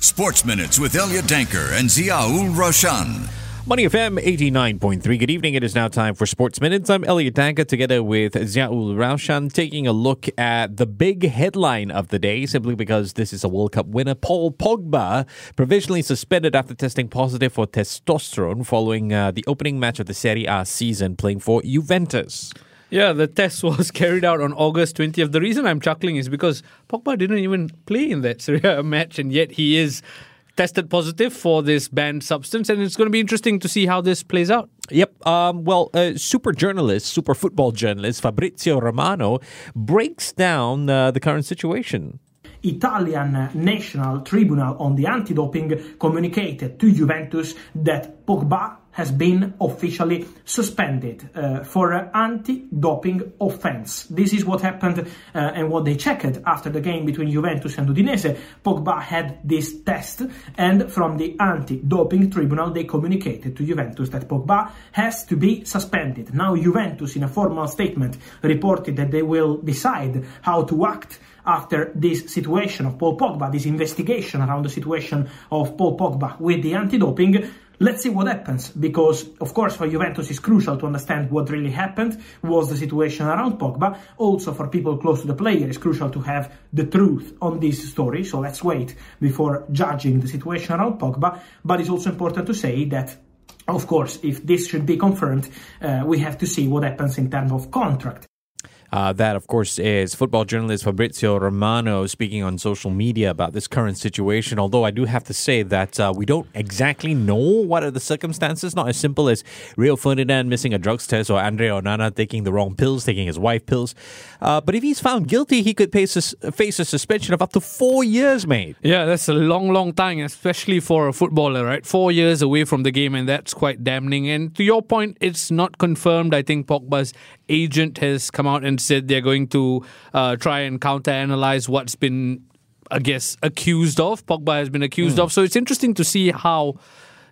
Sports Minutes with Elliot Danker and Ziaul Raushan. Money FM 89.3. Good evening. It is now time for Sports Minutes. I'm Elliot Danker together with Ziaul Raushan taking a look at the big headline of the day simply because this is a World Cup winner. Paul Pogba provisionally suspended after testing positive for testosterone following uh, the opening match of the Serie A season playing for Juventus. Yeah, the test was carried out on August 20th. The reason I'm chuckling is because Pogba didn't even play in that Serie A match, and yet he is tested positive for this banned substance, and it's going to be interesting to see how this plays out. Yep. Um, well, uh, super journalist, super football journalist Fabrizio Romano breaks down uh, the current situation. Italian National Tribunal on the Anti-Doping communicated to Juventus that Pogba has been officially suspended uh, for an anti-doping offense. This is what happened uh, and what they checked after the game between Juventus and Udinese. Pogba had this test and from the anti-doping tribunal they communicated to Juventus that Pogba has to be suspended. Now Juventus in a formal statement reported that they will decide how to act after this situation of Paul Pogba, this investigation around the situation of Paul Pogba with the anti-doping. Let's see what happens because, of course, for Juventus it's crucial to understand what really happened, was the situation around Pogba. Also, for people close to the player, it's crucial to have the truth on this story. So let's wait before judging the situation around Pogba. But it's also important to say that of course, if this should be confirmed, uh, we have to see what happens in terms of contract. Uh, that, of course, is football journalist Fabrizio Romano speaking on social media about this current situation. Although I do have to say that uh, we don't exactly know what are the circumstances. Not as simple as Rio Ferdinand missing a drugs test or Andre Onana taking the wrong pills, taking his wife pills. Uh, but if he's found guilty, he could face a, face a suspension of up to four years, mate. Yeah, that's a long, long time, especially for a footballer, right? Four years away from the game, and that's quite damning. And to your point, it's not confirmed. I think Pogba's agent has come out and said they're going to uh, try and counter analyze what's been, I guess, accused of. Pogba has been accused mm. of. So it's interesting to see how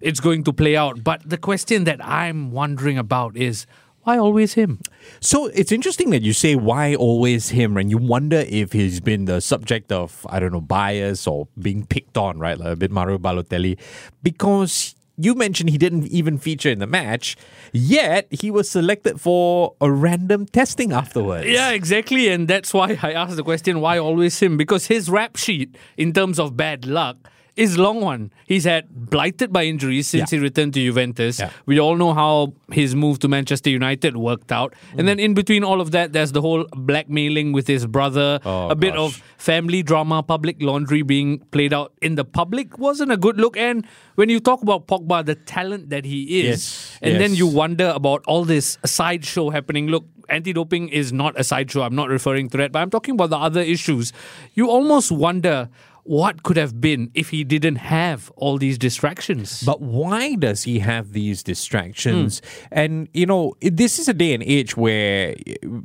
it's going to play out. But the question that I'm wondering about is why always him? So it's interesting that you say why always him, and you wonder if he's been the subject of I don't know bias or being picked on, right? Like a bit Mario Balotelli, because you mentioned he didn't even feature in the match, yet he was selected for a random testing afterwards. Yeah, exactly. And that's why I asked the question why always him? Because his rap sheet, in terms of bad luck, is long one. He's had blighted by injuries since yeah. he returned to Juventus. Yeah. We all know how his move to Manchester United worked out. Mm. And then in between all of that, there's the whole blackmailing with his brother, oh, a bit of family drama, public laundry being played out in the public wasn't a good look. And when you talk about Pogba, the talent that he is, yes. and yes. then you wonder about all this sideshow happening. Look, anti-doping is not a sideshow. I'm not referring to that, but I'm talking about the other issues. You almost wonder what could have been if he didn't have all these distractions. But why does he have these distractions? Mm. And, you know, this is a day and age where,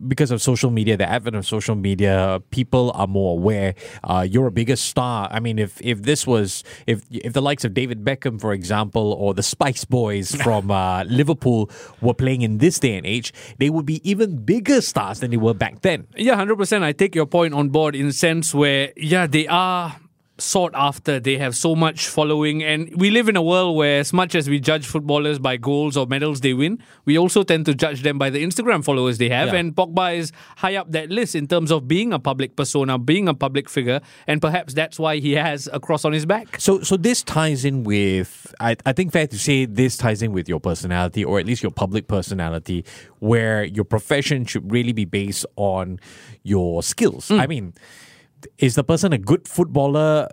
because of social media, the advent of social media, people are more aware. Uh, you're a bigger star. I mean, if, if this was, if, if the likes of David Beckham, for example, or the Spice Boys from uh, Liverpool were playing in this day and age, they would be even bigger stars than they were back then. Yeah, 100%. I take your point on board in the sense where, yeah, they are sought after. They have so much following, and we live in a world where, as much as we judge footballers by goals or medals they win, we also tend to judge them by the Instagram followers they have. Yeah. And Pogba is high up that list in terms of being a public persona, being a public figure, and perhaps that's why he has a cross on his back. So, so this ties in with, I, I think, fair to say, this ties in with your personality, or at least your public personality, where your profession should really be based on your skills. Mm. I mean is the person a good footballer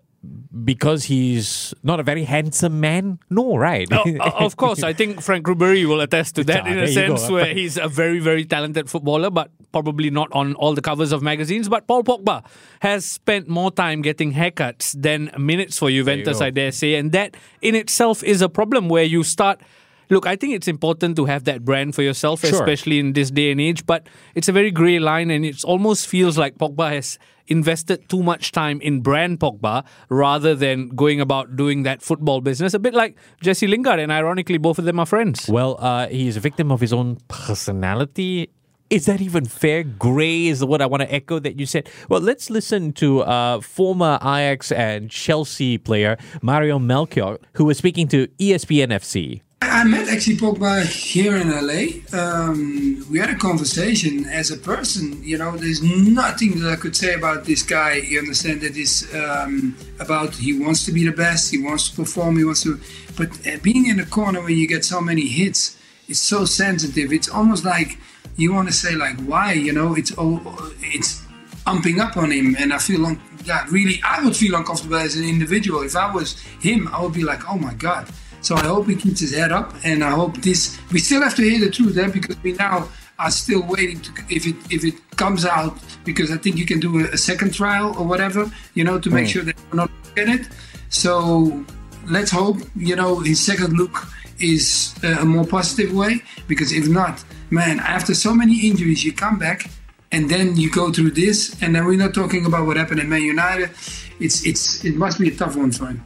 because he's not a very handsome man? No, right? Oh, of course. I think Franck Ribery will attest to that ah, in a sense go. where he's a very, very talented footballer, but probably not on all the covers of magazines. But Paul Pogba has spent more time getting haircuts than minutes for Juventus, I dare say. And that in itself is a problem where you start – Look, I think it's important to have that brand for yourself, sure. especially in this day and age, but it's a very grey line and it almost feels like Pogba has invested too much time in brand Pogba rather than going about doing that football business. A bit like Jesse Lingard, and ironically, both of them are friends. Well, uh, he is a victim of his own personality is that even fair? Gray is the word I want to echo that you said. Well, let's listen to uh, former Ajax and Chelsea player Mario Melchiot, who was speaking to ESPN FC. I met actually Pogba here in LA. Um, we had a conversation as a person. You know, there's nothing that I could say about this guy. You understand that is um, about he wants to be the best, he wants to perform, he wants to. But uh, being in the corner when you get so many hits, it's so sensitive. It's almost like you want to say like, why? You know, it's oh, it's umping up on him, and I feel un- yeah, really, I would feel uncomfortable as an individual. If I was him, I would be like, oh my god so I hope he keeps his head up, and I hope this. We still have to hear the truth, eh? because we now are still waiting to if it if it comes out because I think you can do a, a second trial or whatever, you know, to make mm. sure that we're not get it. So let's hope you know his second look is a more positive way because if not, man, after so many injuries, you come back and then you go through this, and then we're not talking about what happened in Man United. It's it's it must be a tough one for him.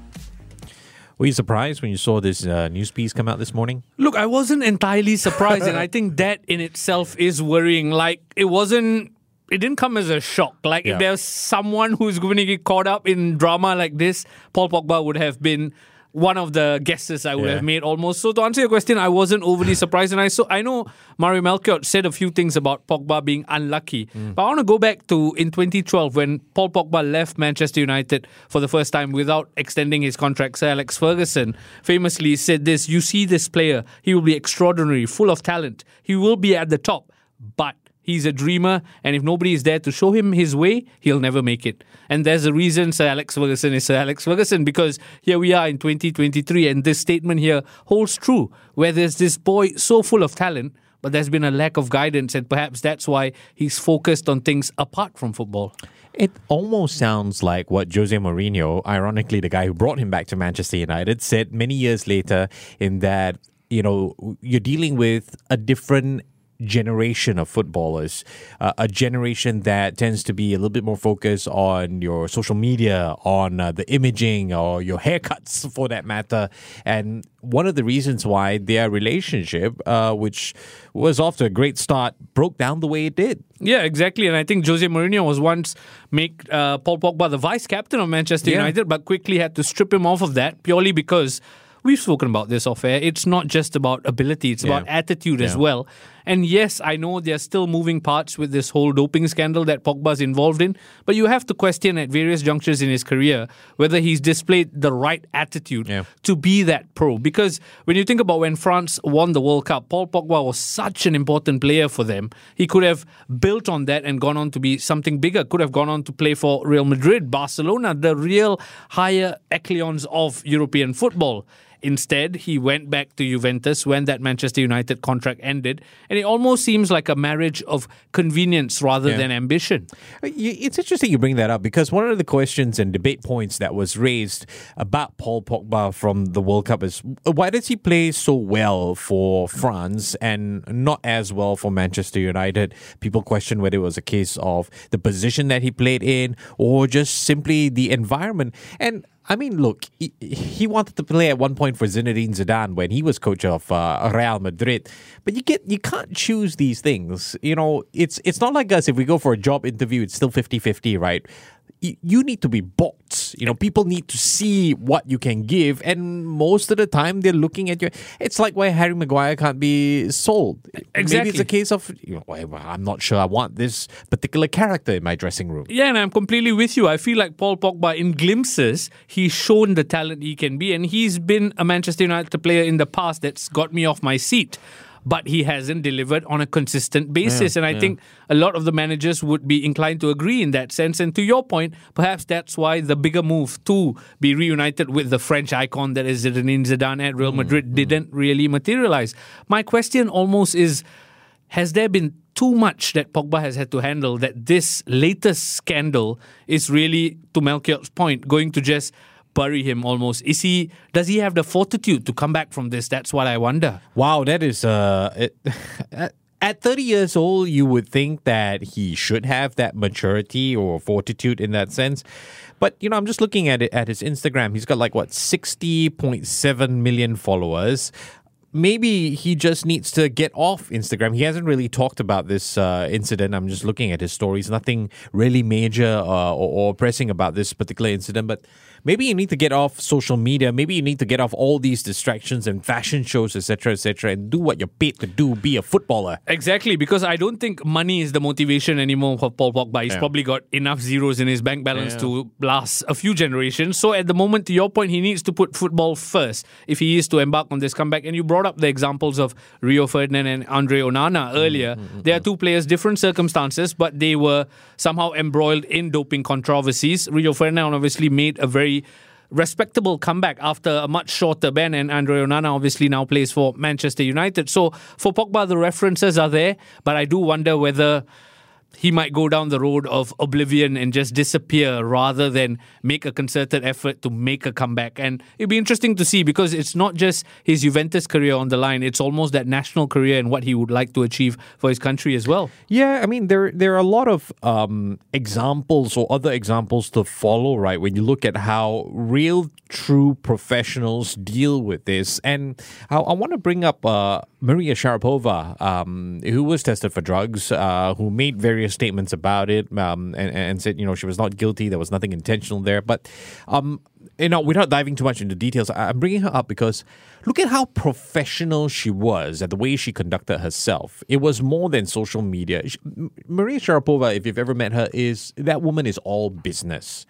Were you surprised when you saw this uh, news piece come out this morning? Look, I wasn't entirely surprised, and I think that in itself is worrying. Like, it wasn't. It didn't come as a shock. Like, yeah. if there's someone who's going to get caught up in drama like this, Paul Pogba would have been one of the guesses I would yeah. have made almost. So to answer your question, I wasn't overly surprised, and I so I know Mario Melchiot said a few things about Pogba being unlucky, mm. but I want to go back to in 2012 when Paul Pogba left Manchester United for the first time without extending his contract. Sir Alex Ferguson famously said this: "You see this player, he will be extraordinary, full of talent. He will be at the top, but." He's a dreamer, and if nobody is there to show him his way, he'll never make it. And there's a reason Sir Alex Ferguson is Sir Alex Ferguson because here we are in 2023, and this statement here holds true. Where there's this boy so full of talent, but there's been a lack of guidance, and perhaps that's why he's focused on things apart from football. It almost sounds like what Jose Mourinho, ironically the guy who brought him back to Manchester United, said many years later in that you know you're dealing with a different generation of footballers, uh, a generation that tends to be a little bit more focused on your social media, on uh, the imaging, or your haircuts for that matter. And one of the reasons why their relationship, uh, which was off to a great start, broke down the way it did. Yeah, exactly. And I think Jose Mourinho was once make uh, Paul Pogba the vice captain of Manchester yeah. United, but quickly had to strip him off of that purely because we've spoken about this off air. It's not just about ability, it's yeah. about attitude yeah. as well. And yes, I know there are still moving parts with this whole doping scandal that Pogba's involved in, but you have to question at various junctures in his career whether he's displayed the right attitude yeah. to be that pro. Because when you think about when France won the World Cup, Paul Pogba was such an important player for them. He could have built on that and gone on to be something bigger, could have gone on to play for Real Madrid, Barcelona, the real higher echelons of European football. Instead, he went back to Juventus when that Manchester United contract ended, and it almost seems like a marriage of convenience rather yeah. than ambition. Uh, it's interesting you bring that up because one of the questions and debate points that was raised about Paul Pogba from the World Cup is why does he play so well for France and not as well for Manchester United? People question whether it was a case of the position that he played in or just simply the environment. And I mean, look, he, he, wanted to play at one point for Zinedine Zidane when he was coach of uh, Real Madrid. But you get you can't choose these things. You know, it's it's not like us if we go for a job interview, it's still 50-50, right? You need to be bought. You know, people need to see what you can give, and most of the time they're looking at you. It's like why Harry Maguire can't be sold. Exactly. Maybe it's a case of you know, I'm not sure I want this particular character in my dressing room. Yeah, and I'm completely with you. I feel like Paul Pogba, in glimpses, he's shown the talent he can be, and he's been a Manchester United player in the past that's got me off my seat but he hasn't delivered on a consistent basis. Yeah, and I yeah. think a lot of the managers would be inclined to agree in that sense. And to your point, perhaps that's why the bigger move to be reunited with the French icon that is Zinedine Zidane at Real mm, Madrid mm, didn't really materialize. My question almost is has there been too much that Pogba has had to handle that this latest scandal is really, to Melchiot's point, going to just bury him almost. Is he? Does he have the fortitude to come back from this? That's what I wonder. Wow, that is uh. It, at 30 years old, you would think that he should have that maturity or fortitude in that sense. But, you know, I'm just looking at it at his Instagram. He's got like, what, 60.7 million followers maybe he just needs to get off Instagram. He hasn't really talked about this uh, incident. I'm just looking at his stories. Nothing really major uh, or, or pressing about this particular incident, but maybe you need to get off social media. Maybe you need to get off all these distractions and fashion shows, etc., etc., and do what you're paid to do. Be a footballer. Exactly, because I don't think money is the motivation anymore for Paul Pogba. He's Yeah. probably got enough zeros in his bank balance Yeah. to last a few generations. So at the moment, to your point, he needs to put football first if he is to embark on this comeback. And you brought up the examples of Rio Ferdinand and Andre Onana earlier. Mm, mm, mm, they are two players, different circumstances, but they were somehow embroiled in doping controversies. Rio Ferdinand obviously made a very respectable comeback after a much shorter ban, and Andre Onana obviously now plays for Manchester United. So for Pogba, the references are there, but I do wonder whether he might go down the road of oblivion and just disappear rather than make a concerted effort to make a comeback. And it'd be interesting to see because it's not just his Juventus career on the line, it's almost that national career and what he would like to achieve for his country as well. Yeah, I mean there there are a lot of um, examples or other examples to follow, right? When you look at how real, true professionals deal with this, and I, I want to bring up uh, Maria Sharapova, um, who was tested for drugs, uh, who made various statements about it, um, and, and said you know she was not guilty, there was nothing intentional there, but. Um, you know, without diving too much into details, I'm bringing her up because look at how professional she was at the way she conducted herself. It was more than social media. Maria Sharapova, if you've ever met her, is that woman is all business.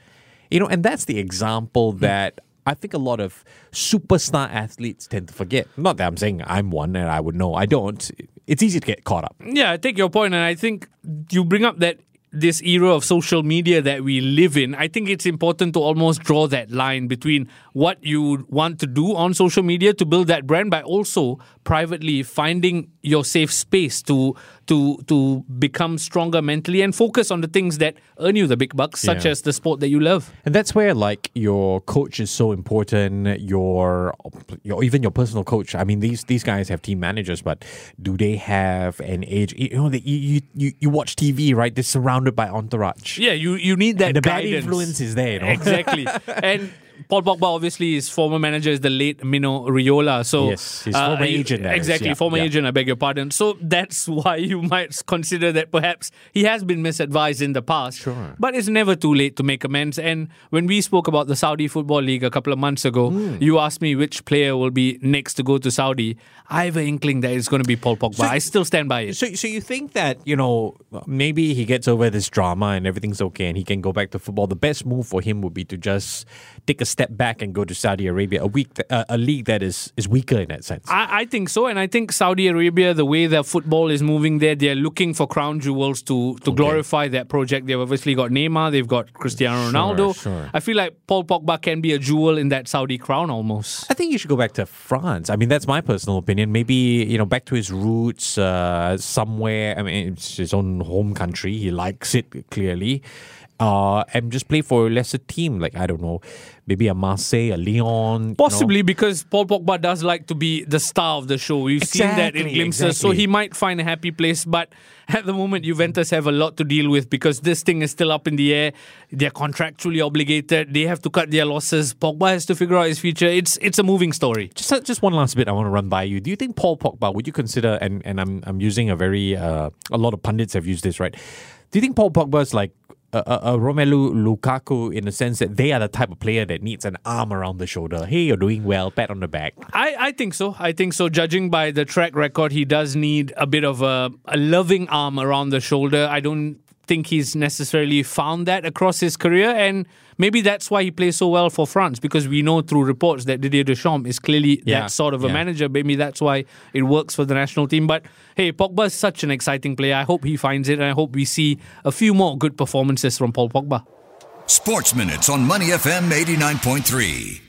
You know, and that's the example that I think a lot of superstar athletes tend to forget. Not that I'm saying I'm one and I would know. I don't. It's easy to get caught up. Yeah, I take your point, and I think you bring up that this era of social media that we live in, I think it's important to almost draw that line between what you want to do on social media to build that brand, but also privately finding your safe space to to to become stronger mentally and focus on the things that earn you the big bucks, such Yeah. as the sport that you love. And that's where like your coach is so important. Your, your even your personal coach. I mean, these these guys have team managers, but do they have an age? You know, that you, you you watch TV, right? They're surrounded by entourage. Yeah, you you need that And the bad influence is there. You know? Exactly. and Paul Pogba, obviously, his former manager is the late Mino Raiola. So Yes, his former he- agent, Exactly, yeah, former yeah. agent. I beg your pardon. So that's why you might consider that perhaps he has been misadvised in the past. Sure. But it's never too late to make amends. And when we spoke about the Saudi Football League a couple of months ago, Hmm. you asked me which player will be next to go to Saudi. I have an inkling that it's going to be Paul Pogba. I still stand by it. So, so you think that you know maybe he gets over this drama and everything's okay and he can go back to football? The best move for him would be to just take a step back and go to Saudi Arabia, a week, uh, a league that is is weaker in that sense. I, I think so, and I think Saudi Arabia, the way their football is moving there, they're looking for crown jewels to to glorify that project. They've obviously got Neymar, they've got Cristiano Ronaldo. sure. I feel like Paul Pogba can be a jewel in that Saudi crown almost. I think you should go back to France. I mean, that's my personal opinion. Maybe you know, back to his roots uh, somewhere. I mean, it's his own home country. He likes it clearly, uh, and just play for a lesser team. Like I don't know, maybe a Marseille, a Lyon. you know. Possibly because Paul Pogba does like to be the star of the show. We've seen that in Exactly, glimpses, so he might find a happy place. But at the moment, Juventus have a lot to deal with because this thing is still up in the air. They're contractually obligated. They have to cut their losses. Pogba has to figure out his future. It's it's a moving story. Just, just one last bit I want to run by you. Do you think Paul Pogba would you consider and, and I'm I'm using a very uh, a lot of pundits have used this right? Do you think Paul Pogba is like a, a, a Romelu Lukaku in the sense that they are the type of player that needs an arm around the shoulder? Hey, you're doing well, pat on the back. I, I think so. I think so. Judging by the track record, he does need a bit of a, a loving arm around the shoulder. I don't think he's necessarily found that across his career. And maybe that's why he plays so well for France because we know through reports that Didier Deschamps is clearly Yeah, that sort of a yeah. manager. Maybe that's why it works for the national team. But hey, Pogba is such an exciting player. I hope he finds it and I hope we see a few more good performances from Paul Pogba. Sports Minutes on Money FM 89.3.